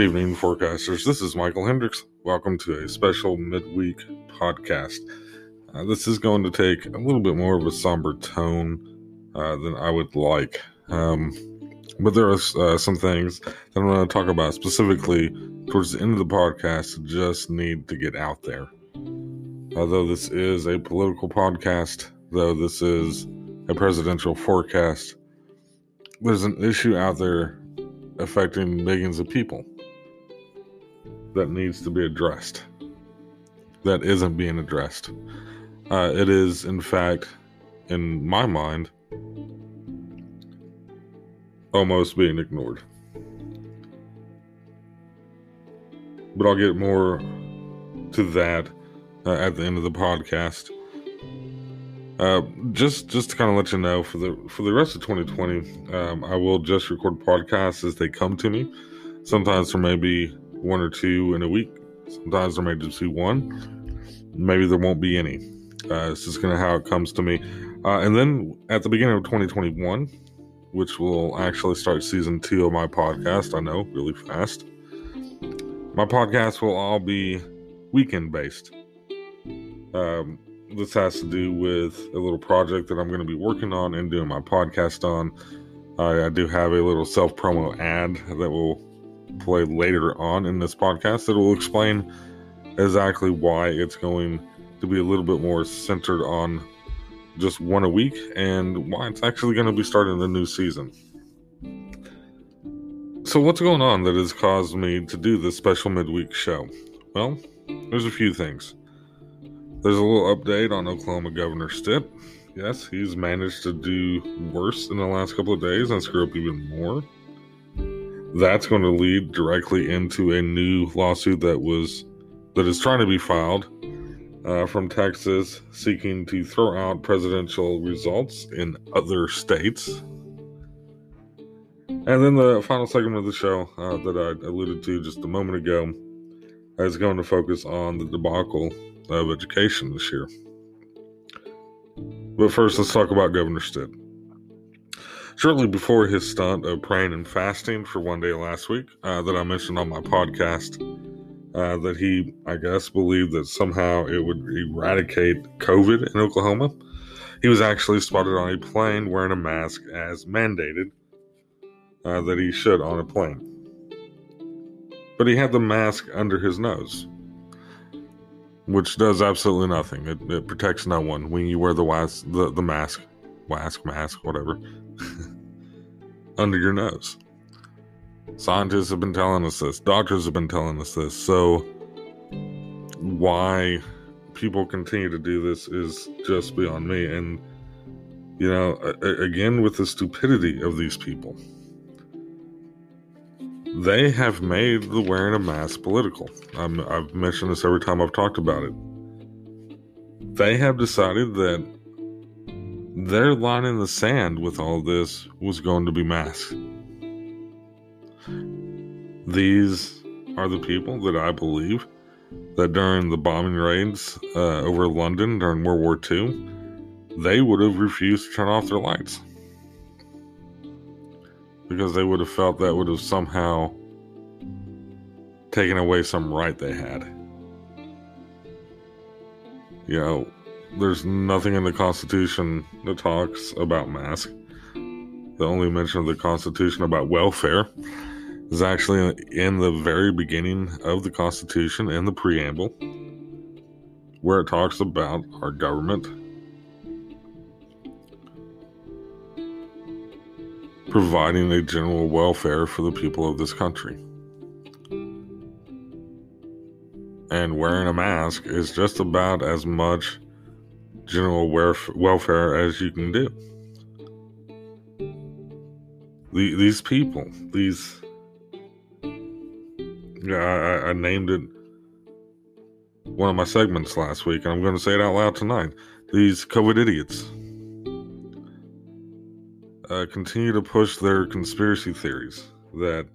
Good evening, forecasters. This is Michael Hendricks. Welcome to a special midweek podcast. Uh, this is going to take a little bit more of a somber tone uh, than I would like. Um, but there are uh, some things that I'm going to talk about specifically towards the end of the podcast just need to get out there. Although this is a political podcast, though this is a presidential forecast, there's an issue out there affecting millions of people that needs to be addressed that isn't being addressed. Uh, it is, in fact, in my mind, almost being ignored. But I'll get more to that uh, at the end of the podcast. Uh, just just to kind of let you know for the for the rest of 2020, um, I will just record podcasts as they come to me. Sometimes there may be one or two in a week. Sometimes there may just be one. Maybe there won't be any. Uh, just kind of how it comes to me. Uh, and then at the beginning of 2021, which will actually start season two of my podcast, I know, really fast. My podcast will all be weekend based. Um, this has to do with a little project that I'm going to be working on and doing my podcast on. I, I do have a little self promo ad that will play later on in this podcast that will explain exactly why it's going to be a little bit more centered on just one a week and why it's actually going to be starting the new season. So, what's going on that has caused me to do this special midweek show? Well, there's a few things. There's a little update on Oklahoma Governor Stitt. Yes, he's managed to do worse in the last couple of days and screw up even more. That's going to lead directly into a new lawsuit that was that is trying to be filed uh, from Texas, seeking to throw out presidential results in other states. And then the final segment of the show uh, that I alluded to just a moment ago is going to focus on the debacle of education this year. But first, let's talk about Governor Stitt. Shortly before his stunt of praying and fasting for one day last week, uh, that I mentioned on my podcast, uh, that he, I guess, believed that somehow it would eradicate COVID in Oklahoma. He was actually spotted on a plane wearing a mask as mandated uh, that he should on a plane. But he had the mask under his nose which does absolutely nothing. It, it protects no one when you wear the was- the, the mask, mask, mask, whatever, under your nose. Scientists have been telling us this. Doctors have been telling us this. So why people continue to do this is just beyond me. And you know, again, with the stupidity of these people they have made the wearing a mask political. i have mentioned this every time I've talked about it. They have decided that their line in the sand with all this was going to be masks. These are the people that I believe that during the bombing raids uh, over London during World War II, they would have refused to turn off their lights because they would have felt that would have somehow taken away some right they had. You know, there's nothing in the Constitution that talks about mask. The only mention of the Constitution about welfare is actually in the very beginning of the Constitution in the preamble, where it talks about our government providing a general welfare for the people of this country. And wearing a mask is just about as much general welfare as you can do. The, these people, these, yeah, I, I named it one of my segments last week, and I'm going to say it out loud tonight. These COVID idiots uh, continue to push their conspiracy theories that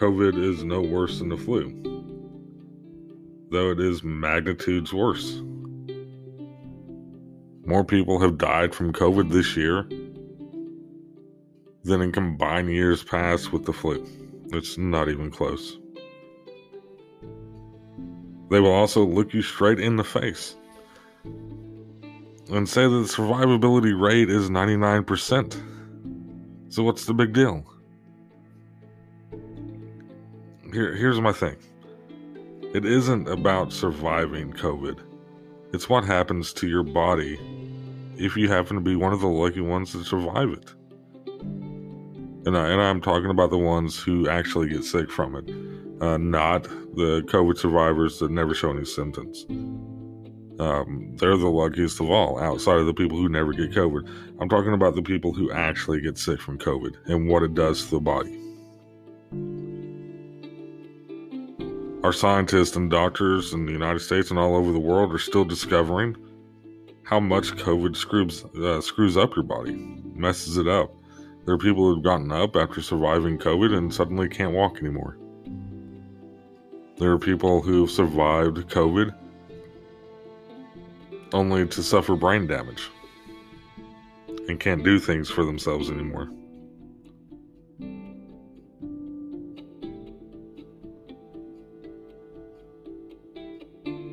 COVID is no worse than the flu, though it is magnitudes worse. More people have died from COVID this year than in combined years past with the flu. It's not even close. They will also look you straight in the face and say that the survivability rate is 99%. So, what's the big deal? Here, here's my thing it isn't about surviving COVID, it's what happens to your body if you happen to be one of the lucky ones to survive it. And, I, and I'm talking about the ones who actually get sick from it, uh, not the COVID survivors that never show any symptoms. Um, they're the luckiest of all, outside of the people who never get COVID. I'm talking about the people who actually get sick from COVID and what it does to the body. Our scientists and doctors in the United States and all over the world are still discovering how much COVID screws uh, screws up your body, messes it up. There are people who've gotten up after surviving COVID and suddenly can't walk anymore. There are people who've survived COVID only to suffer brain damage and can't do things for themselves anymore.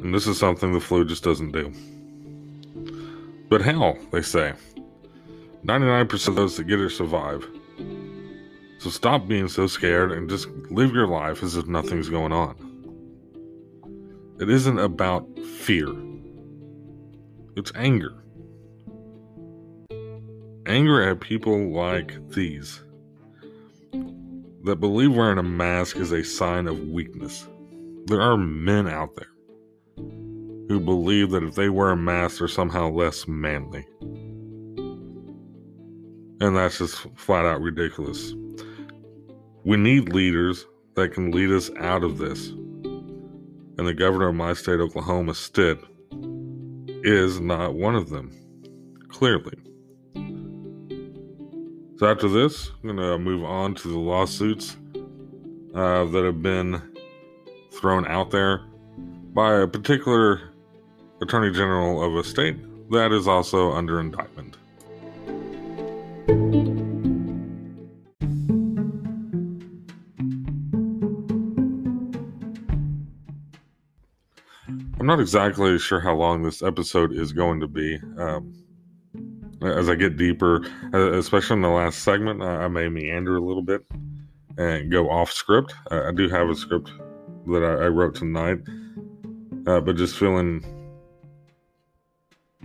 And this is something the flu just doesn't do. But hell, they say. 99% of those that get it survive. So stop being so scared and just live your life as if nothing's going on. It isn't about fear, it's anger. Anger at people like these that believe wearing a mask is a sign of weakness. There are men out there who believe that if they wear a mask, they're somehow less manly. And that's just flat out ridiculous. We need leaders that can lead us out of this. And the governor of my state, Oklahoma, Stitt, is not one of them. Clearly. So after this, I'm going to move on to the lawsuits uh, that have been thrown out there by a particular Attorney General of a state that is also under indictment. I'm not exactly sure how long this episode is going to be. Um, as I get deeper, uh, especially in the last segment, I may meander a little bit and go off script. I do have a script that I, wrote tonight, uh, but just feeling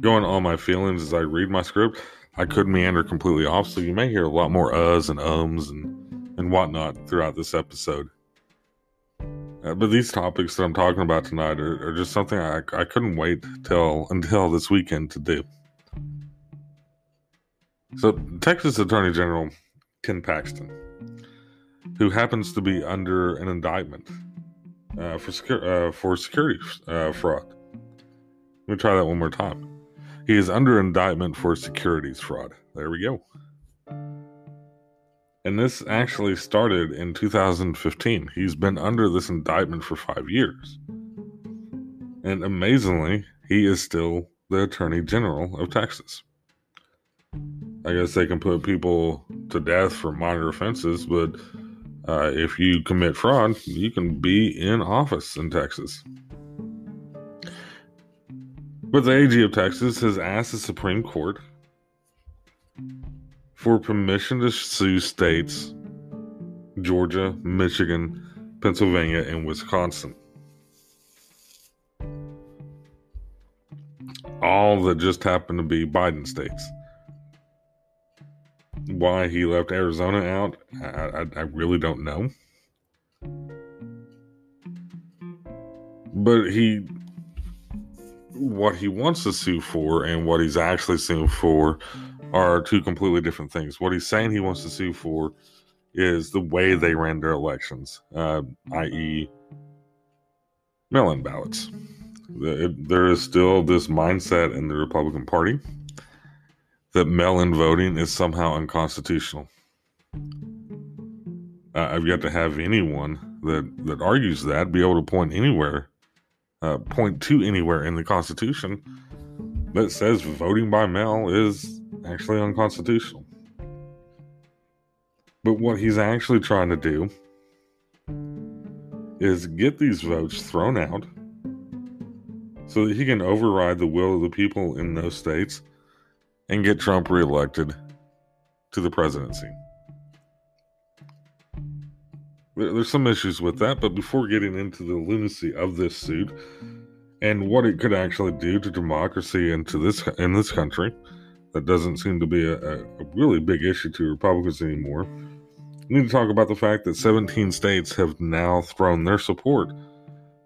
going on my feelings as I read my script, I could meander completely off. So you may hear a lot more uhs and ums and and whatnot throughout this episode. Uh, but these topics that I'm talking about tonight are, are just something I, I couldn't wait till until this weekend to do. So, Texas Attorney General Ken Paxton, who happens to be under an indictment uh, for uh, for security uh, fraud. Let me try that one more time. He is under indictment for securities fraud. There we go. And this actually started in 2015. He's been under this indictment for five years. And amazingly, he is still the Attorney General of Texas. I guess they can put people to death for minor offenses, but uh, if you commit fraud, you can be in office in Texas. But the AG of Texas has asked the Supreme Court for permission to sue states Georgia, Michigan, Pennsylvania, and Wisconsin. All that just happened to be Biden states. Why he left Arizona out, I, I, I really don't know. But he what he wants to sue for and what he's actually suing for are two completely different things. What he's saying he wants to sue for is the way they ran their elections, uh, i.e., mail in ballots. There is still this mindset in the Republican Party that mail in voting is somehow unconstitutional. Uh, I've yet to have anyone that, that argues that be able to point anywhere uh, point to anywhere in the Constitution that says voting by mail is actually unconstitutional. But what he's actually trying to do is get these votes thrown out so that he can override the will of the people in those states and get Trump reelected to the presidency. There's some issues with that, but before getting into the lunacy of this suit and what it could actually do to democracy and to this in this country, that doesn't seem to be a, a really big issue to Republicans anymore. We need to talk about the fact that 17 states have now thrown their support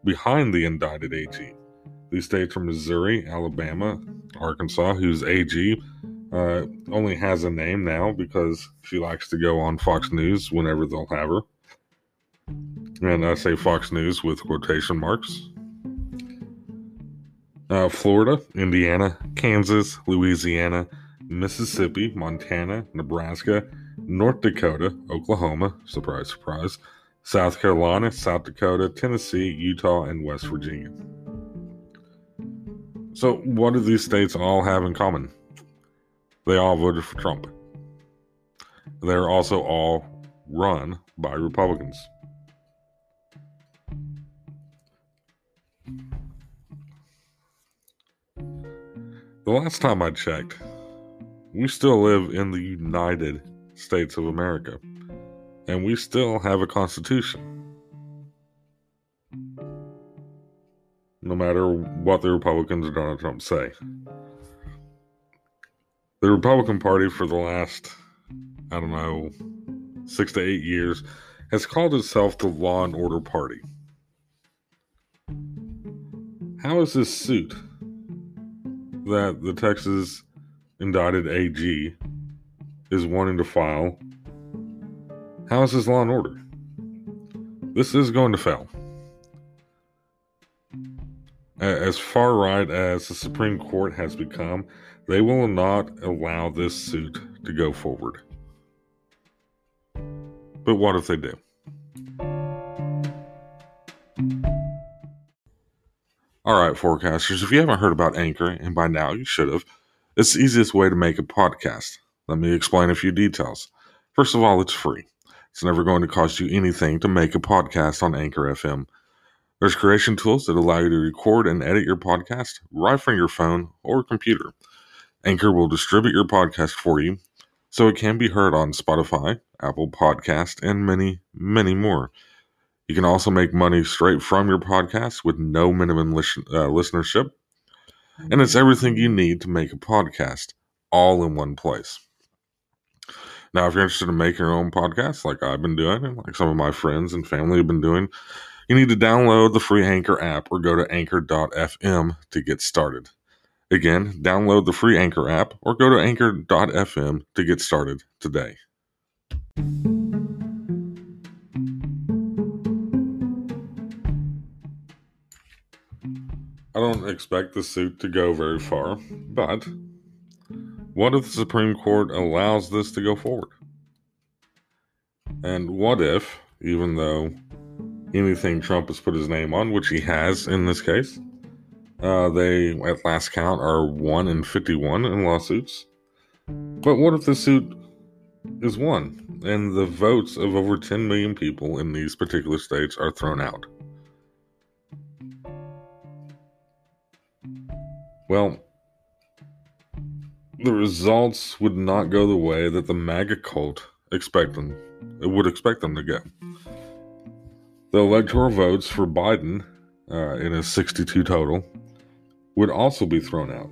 behind the indicted AG. These states are Missouri, Alabama, Arkansas, whose AG uh, only has a name now because she likes to go on Fox News whenever they'll have her. And I say Fox News with quotation marks. Uh, Florida, Indiana, Kansas, Louisiana, Mississippi, Montana, Nebraska, North Dakota, Oklahoma, surprise, surprise, South Carolina, South Dakota, Tennessee, Utah, and West Virginia. So, what do these states all have in common? They all voted for Trump. They're also all run by Republicans. The last time I checked, we still live in the United States of America, and we still have a Constitution. No matter what the Republicans or Donald Trump say. The Republican Party, for the last, I don't know, six to eight years, has called itself the Law and Order Party. How is this suit that the Texas indicted AG is wanting to file. How is this law and order? This is going to fail. As far right as the Supreme Court has become, they will not allow this suit to go forward. But what if they do? All right, forecasters, if you haven't heard about Anchor, and by now you should have, it's the easiest way to make a podcast. Let me explain a few details. First of all, it's free. It's never going to cost you anything to make a podcast on Anchor FM. There's creation tools that allow you to record and edit your podcast right from your phone or computer. Anchor will distribute your podcast for you so it can be heard on Spotify, Apple Podcast, and many, many more. You can also make money straight from your podcast with no minimum listen, uh, listenership. And it's everything you need to make a podcast all in one place. Now, if you're interested in making your own podcast, like I've been doing, and like some of my friends and family have been doing, you need to download the free Anchor app or go to anchor.fm to get started. Again, download the free Anchor app or go to anchor.fm to get started today. I don't expect the suit to go very far, but what if the Supreme Court allows this to go forward? And what if, even though anything Trump has put his name on, which he has in this case, uh, they, at last count, are 1 in 51 in lawsuits? But what if the suit is won and the votes of over 10 million people in these particular states are thrown out? Well, the results would not go the way that the MAGA cult expect them would expect them to go. The electoral votes for Biden uh, in a 62 total would also be thrown out.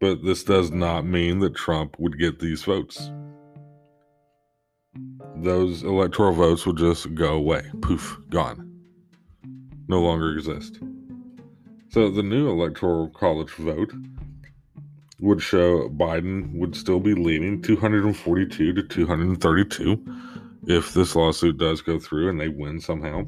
But this does not mean that Trump would get these votes. Those electoral votes would just go away. Poof, gone. No longer exist. So the new electoral college vote would show Biden would still be leading 242 to 232 if this lawsuit does go through and they win somehow.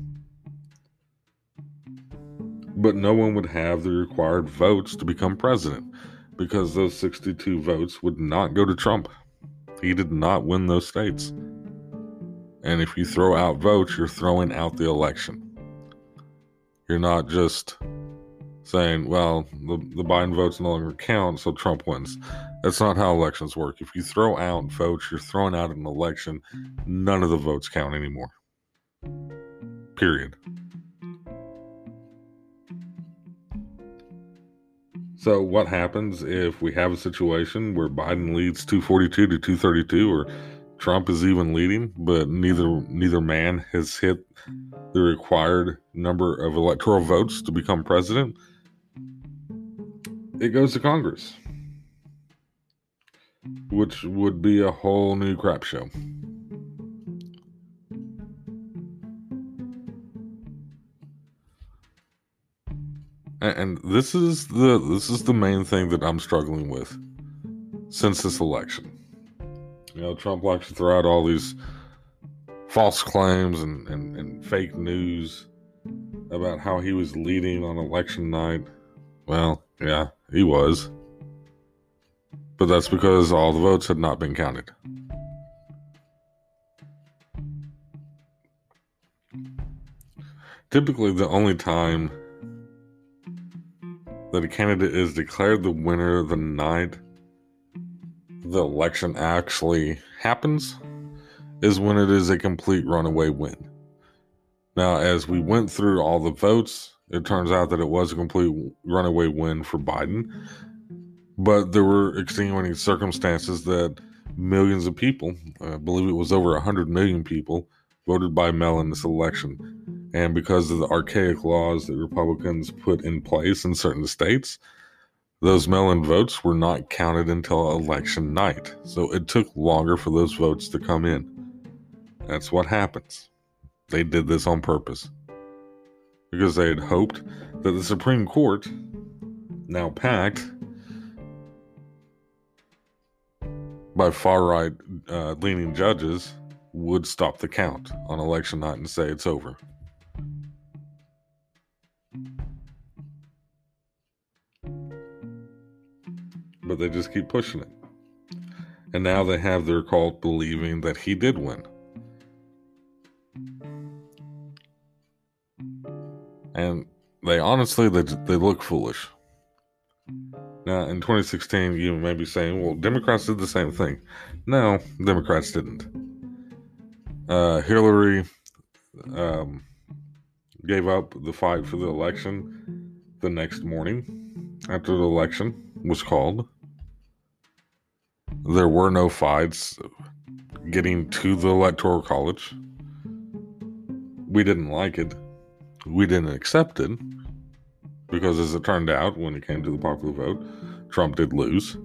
But no one would have the required votes to become president because those 62 votes would not go to Trump. He did not win those states. And if you throw out votes, you're throwing out the election. You're not just saying, well, the, the Biden votes no longer count, so Trump wins. That's not how elections work. If you throw out votes, you're throwing out an election. None of the votes count anymore. period. So, what happens if we have a situation where Biden leads 242 to 232, or Trump is even leading, but neither neither man has hit the required number of electoral votes to become president? It goes to Congress, which would be a whole new crap show. and this is the this is the main thing that I'm struggling with since this election. You know, Trump likes to throw out all these false claims and, and, and fake news about how he was leading on election night. Well, yeah, he was. But that's because all the votes had not been counted. Typically, the only time that a candidate is declared the winner the night the election actually happens is when it is a complete runaway win. Now, as we went through all the votes, it turns out that it was a complete runaway win for Biden. But there were extenuating circumstances that millions of people, I believe it was over 100 million people, voted by mail in this election. And because of the archaic laws that Republicans put in place in certain states, those mail in votes were not counted until election night. So it took longer for those votes to come in. That's what happens. They did this on purpose. Because they had hoped that the Supreme Court, now packed by far right uh, leaning judges, would stop the count on election night and say it's over. but they just keep pushing it. And now they have their cult believing that he did win. And they honestly they they look foolish. Now in 2016 you may be saying, well, Democrats did the same thing. No, Democrats didn't. Uh, Hillary um, gave up the fight for the election the next morning after the election was called there were no fights getting to the electoral college. We didn't like it. We didn't accept it because, as it turned out, when it came to the popular vote, Trump did lose.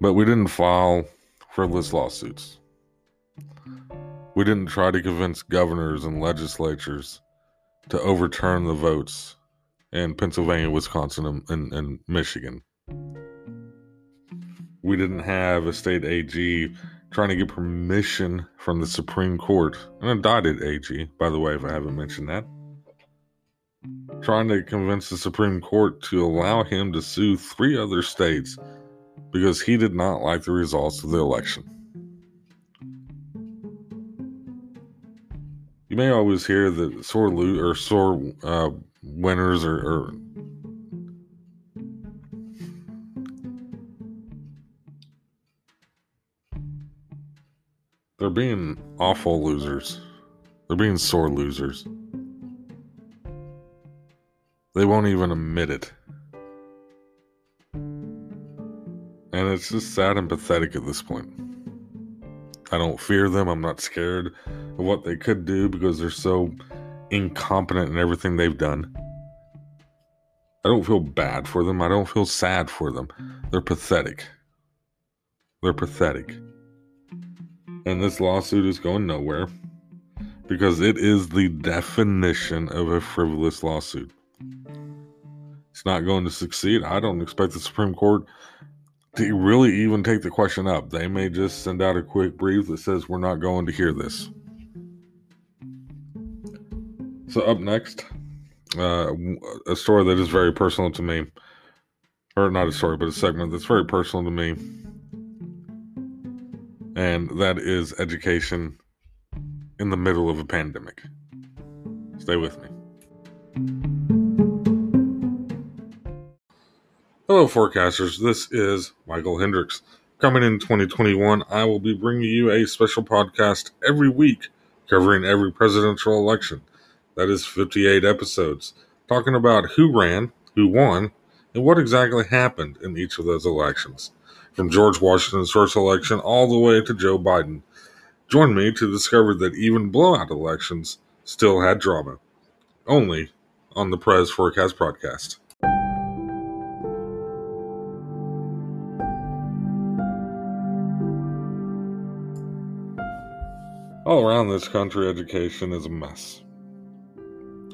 But we didn't file frivolous lawsuits. We didn't try to convince governors and legislatures to overturn the votes in Pennsylvania, Wisconsin, and, and Michigan we didn't have a state AG trying to get permission from the Supreme Court, an indicted AG, by the way, if I haven't mentioned that, trying to convince the Supreme Court to allow him to sue three other states because he did not like the results of the election. You may always hear that sore lo- or sore uh, winners or, or They're being awful losers. They're being sore losers. They won't even admit it. And it's just sad and pathetic at this point. I don't fear them. I'm not scared of what they could do because they're so incompetent in everything they've done. I don't feel bad for them. I don't feel sad for them. They're pathetic. They're pathetic. And this lawsuit is going nowhere because it is the definition of a frivolous lawsuit. It's not going to succeed. I don't expect the Supreme Court to really even take the question up. They may just send out a quick brief that says we're not going to hear this. So, up next, uh, a story that is very personal to me, or not a story, but a segment that's very personal to me and that is education in the middle of a pandemic. Stay with me. Hello, forecasters. This is Michael Hendricks. Coming in 2021, I will be bringing you a special podcast every week covering every presidential election. That is 58 episodes, talking about who ran, who won, and what exactly happened in each of those elections, from George Washington's first election all the way to Joe Biden. Join me to discover that even blowout elections still had drama. Only on the Prez Forecast broadcast. All around this country, education is a mess.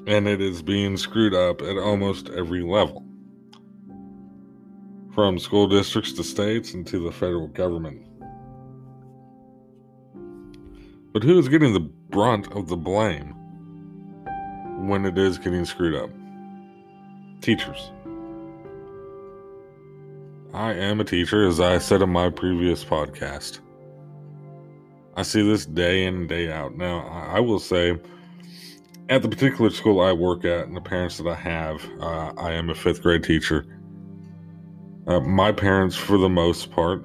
And it is being screwed up at almost every level from school districts to states and to the federal government. But who is getting the brunt of the blame when it is getting screwed up? Teachers. I am a teacher, as I said in my previous podcast. I see this day in and day out. Now, I will say, at the particular school I work at and the parents that I have, uh, I am a fifth grade teacher. Uh, my parents, for the most part,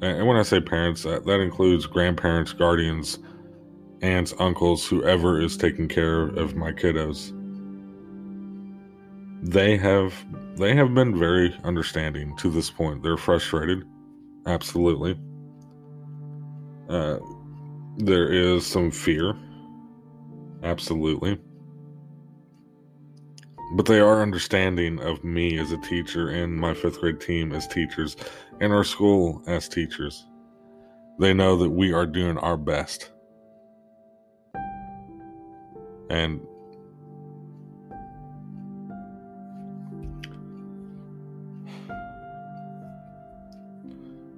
and when I say parents, that, that includes grandparents, guardians, aunts, uncles, whoever is taking care of my kiddos. They have they have been very understanding to this point. They're frustrated, absolutely. Uh, there is some fear. Absolutely. But they are understanding of me as a teacher and my fifth grade team as teachers and our school as teachers. They know that we are doing our best. And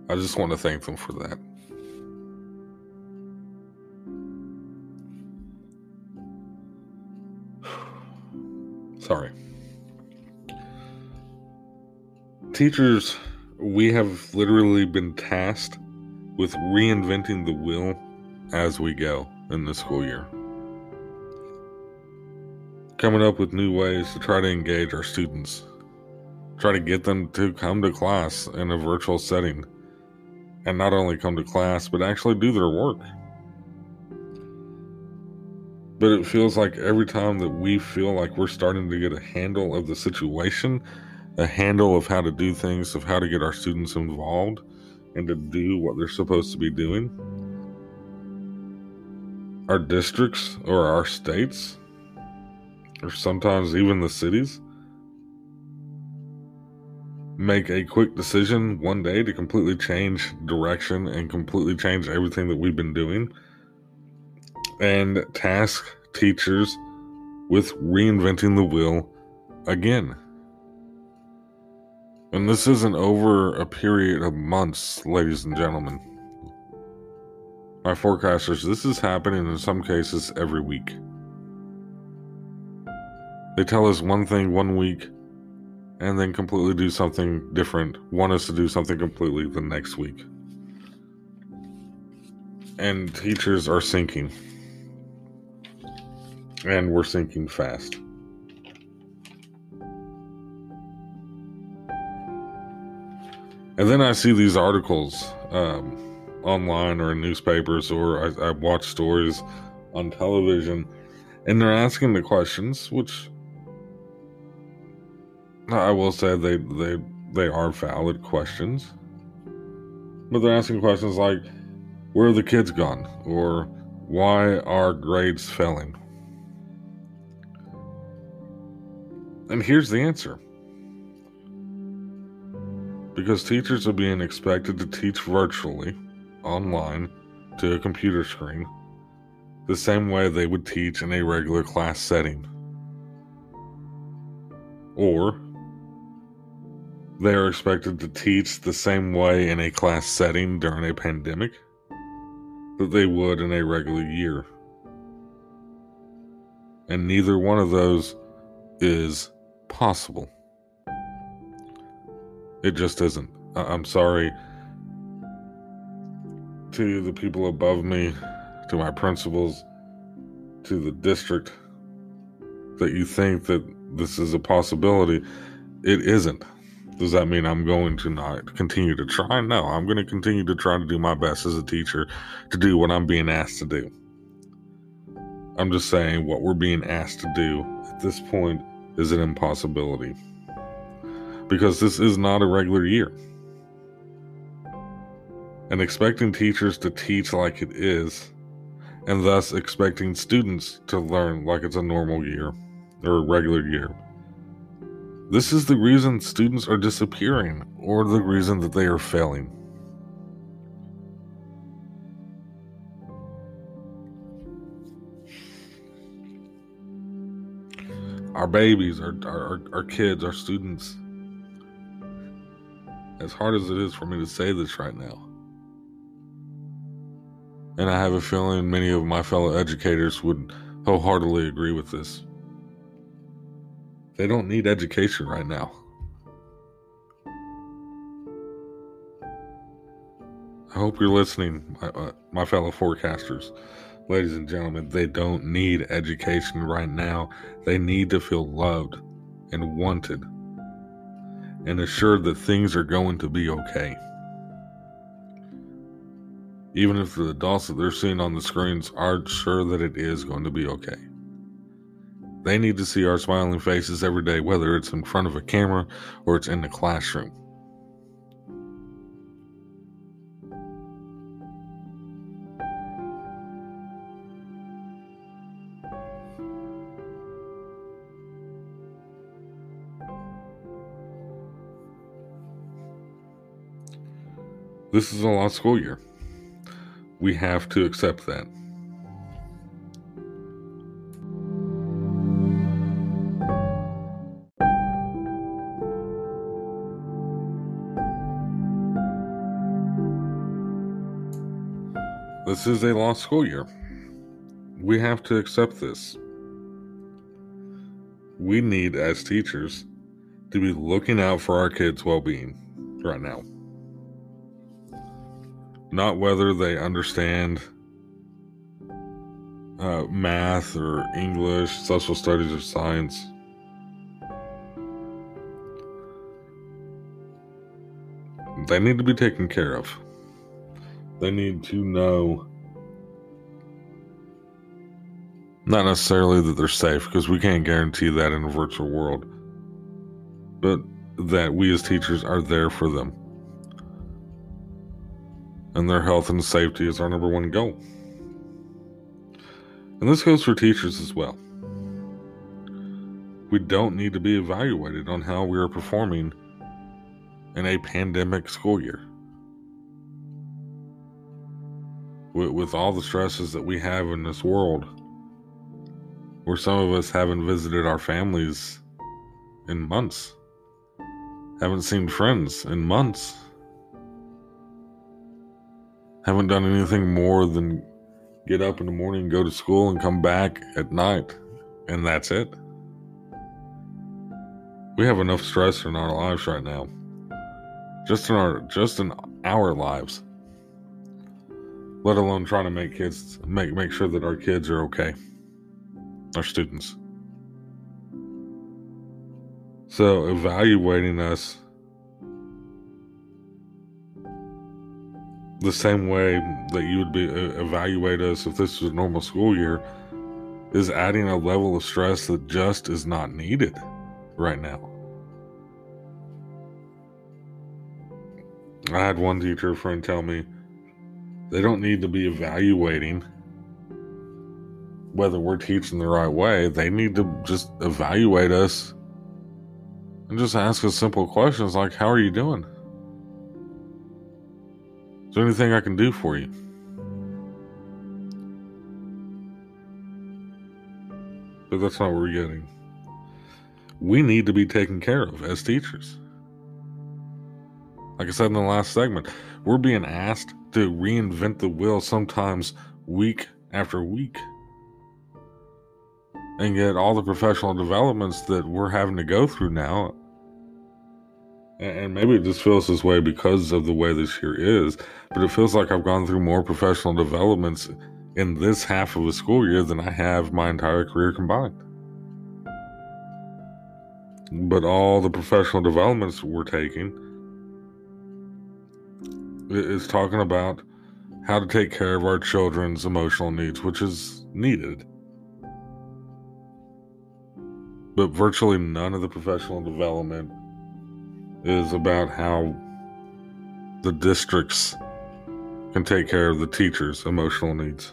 I just want to thank them for that. Sorry. Teachers, we have literally been tasked with reinventing the wheel as we go in the school year. Coming up with new ways to try to engage our students, try to get them to come to class in a virtual setting, and not only come to class, but actually do their work. But it feels like every time that we feel like we're starting to get a handle of the situation, a handle of how to do things, of how to get our students involved and to do what they're supposed to be doing, our districts or our states, or sometimes even the cities, make a quick decision one day to completely change direction and completely change everything that we've been doing and task teachers with reinventing the wheel again. And this isn't over a period of months, ladies and gentlemen. My forecasters, this is happening in some cases every week. They tell us one thing one week and then completely do something different, want us to do something completely the next week. And teachers are sinking and we're sinking fast. And then I see these articles um, online or in newspapers, or I, I watch stories on television, and they're asking the questions, which I will say they they they are valid questions, but they're asking questions like, "Where are the kids gone?" or "Why are grades failing?" And here's the answer because teachers are being expected to teach virtually, online, to a computer screen, the same way they would teach in a regular class setting. Or they are expected to teach the same way in a class setting during a pandemic that they would in a regular year. And neither one of those is possible. It just isn't. I- am sorry to the people above me, to my principals, to the district that you think that this is a possibility. It isn't. Does that mean I'm going to not continue to try? No, I'm going to continue to try to do my best as a teacher to do what I'm being asked to do. I'm just saying what we're being asked to do at this point is an impossibility. Because this is not a regular year. And expecting teachers to teach like it is, and thus expecting students to learn like it's a normal year or a regular year. This is the reason students are disappearing or the reason that they are failing. Our babies, our, our, our kids, our students. As hard as it is for me to say this right now. And I have a feeling many of my fellow educators would wholeheartedly agree with this. They don't need education right now. I hope you're listening, my, uh, my fellow forecasters. Ladies and gentlemen, they don't need education right now. They need to feel loved and wanted and assured that things are going to be okay. Even if the adults that they're seeing on the screens aren't sure that it is going to be okay. They need to see our smiling faces every day, whether it's in front of a camera or it's in the classroom. This is a lost school year. We have to accept that. This is a lost school year. We have to accept this. We need, as teachers, to be looking out for our kids' well being right now not whether they understand uh, math or English, social studies, or science. They need to be taken care of. They need to know not necessarily that they're safe, because we can't guarantee that in a virtual world, but that we as teachers are there for them and their health and safety is our number one goal. And this goes for teachers as well. We don't need to be evaluated on how we are performing in a pandemic school year. With, with all the stresses that we have in this world, where some of us haven't visited our families in months, haven't seen friends in months haven't done anything more than get up in the morning, go to school, and come back at night, and that's it. We have enough stress in our lives right now. Just in our just in our lives. Let alone trying to make kids make make sure that our kids are okay. Our students. So evaluating us the same way that you would be uh, evaluate us if this was a normal school year is adding a level of stress that just is not needed right now. I had one teacher friend tell me they don't need to be evaluating whether we're teaching the right way. They need to just evaluate us and just ask us simple questions like, How are you doing? Is there anything I can do for you? But that's not what we're getting. We need to be taken care of as teachers. Like I said in the last segment, we're being asked to reinvent the wheel sometimes week after week. And yet, all the professional developments that we're having to go through now and maybe it just feels this way because of the way this year is, but it feels like I've gone through more professional developments in this half of a school year than I have my entire career combined. But all the professional developments we're taking is talking about how to take care of our children's emotional needs, which is needed. but virtually none of the professional development is about how the districts can take care of the teachers' emotional needs.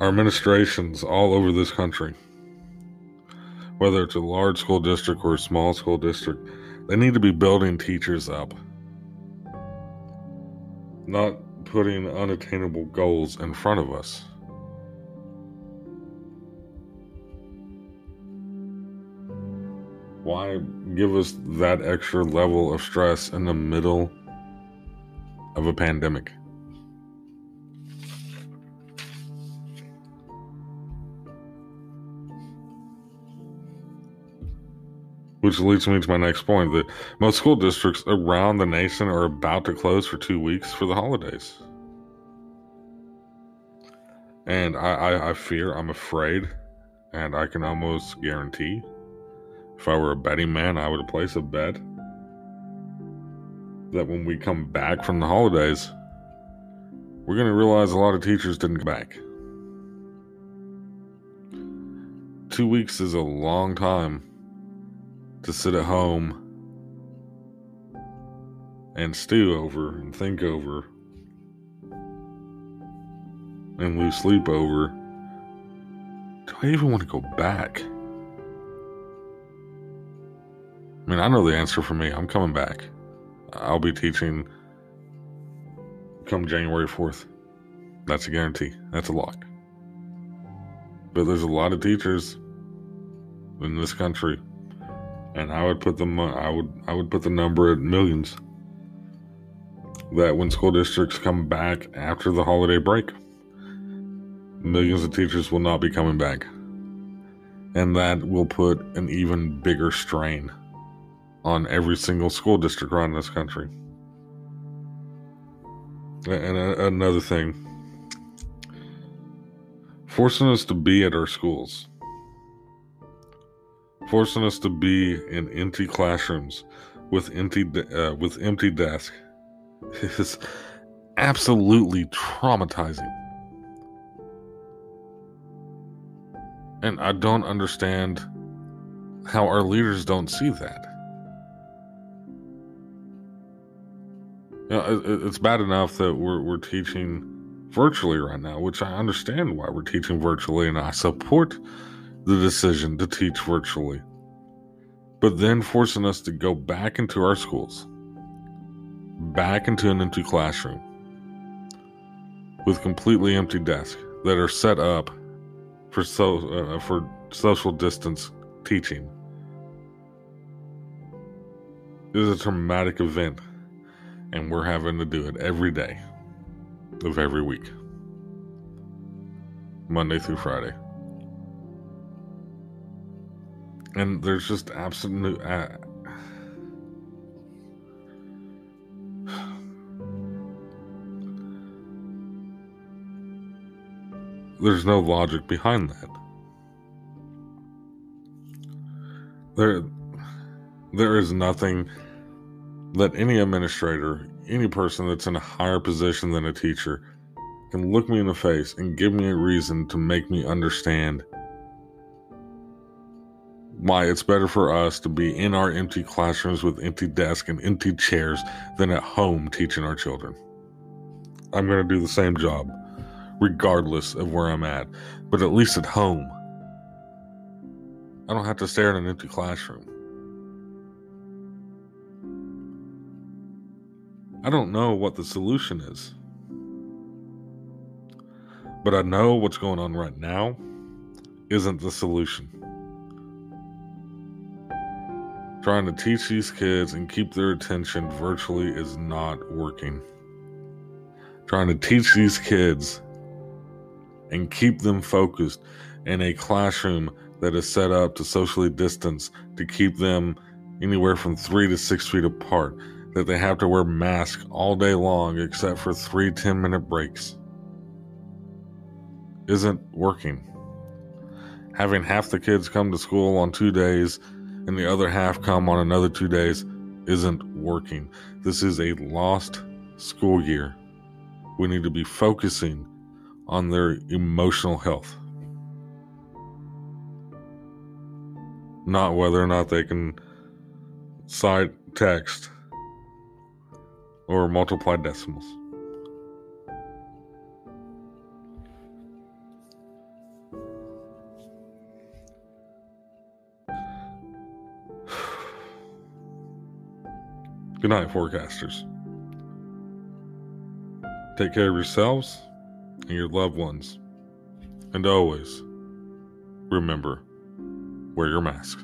Our administrations all over this country, whether it's a large school district or a small school district, they need to be building teachers up, not putting unattainable goals in front of us. Why give us that extra level of stress in the middle of a pandemic? Which leads me to my next point that most school districts around the nation are about to close for two weeks for the holidays. And I, I, I fear, I'm afraid, and I can almost guarantee if I were a betting man, I would place a bet that when we come back from the holidays, we're going to realize a lot of teachers didn't come back. Two weeks is a long time to sit at home and stew over and think over and lose sleep over. Do I even want to go back? I mean, I know the answer for me. I'm coming back. I'll be teaching come January 4th. That's a guarantee. That's a lock. But there's a lot of teachers in this country, and I would put them. I would. I would put the number at millions. That when school districts come back after the holiday break, millions of teachers will not be coming back, and that will put an even bigger strain on every single school district around this country. And another thing, forcing us to be at our schools, forcing us to be in empty classrooms with empty uh, with empty desks is absolutely traumatizing. And I don't understand how our leaders don't see that. You know, it's bad enough that we're we're teaching virtually right now, which I understand why we're teaching virtually, and I support the decision to teach virtually. But then forcing us to go back into our schools, back into an empty classroom with completely empty desks that are set up for so uh, for social distance teaching is a traumatic event and we're having to do it every day of every week, Monday through Friday. And there's just absolute. Uh, there's no logic behind that. There, there is nothing that any administrator, any person that's in a higher position than a teacher, can look me in the face and give me a reason to make me understand why it's better for us to be in our empty classrooms with empty desks and empty chairs than at home teaching our children. I'm going to do the same job, regardless of where I'm at, but at least at home, I don't have to stare at an empty classroom. I don't know what the solution is. But I know what's going on right now isn't the solution. Trying to teach these kids and keep their attention virtually is not working. Trying to teach these kids and keep them focused in a classroom that is set up to socially distance to keep them anywhere from three to six feet apart that they have to wear masks all day long except for three 10 minute breaks isn't working. Having half the kids come to school on two days and the other half come on another two days isn't working. This is a lost school year. We need to be focusing on their emotional health. Not whether or not they can cite text or multiply decimals. Good night, forecasters. Take care of yourselves and your loved ones. And always remember wear your mask.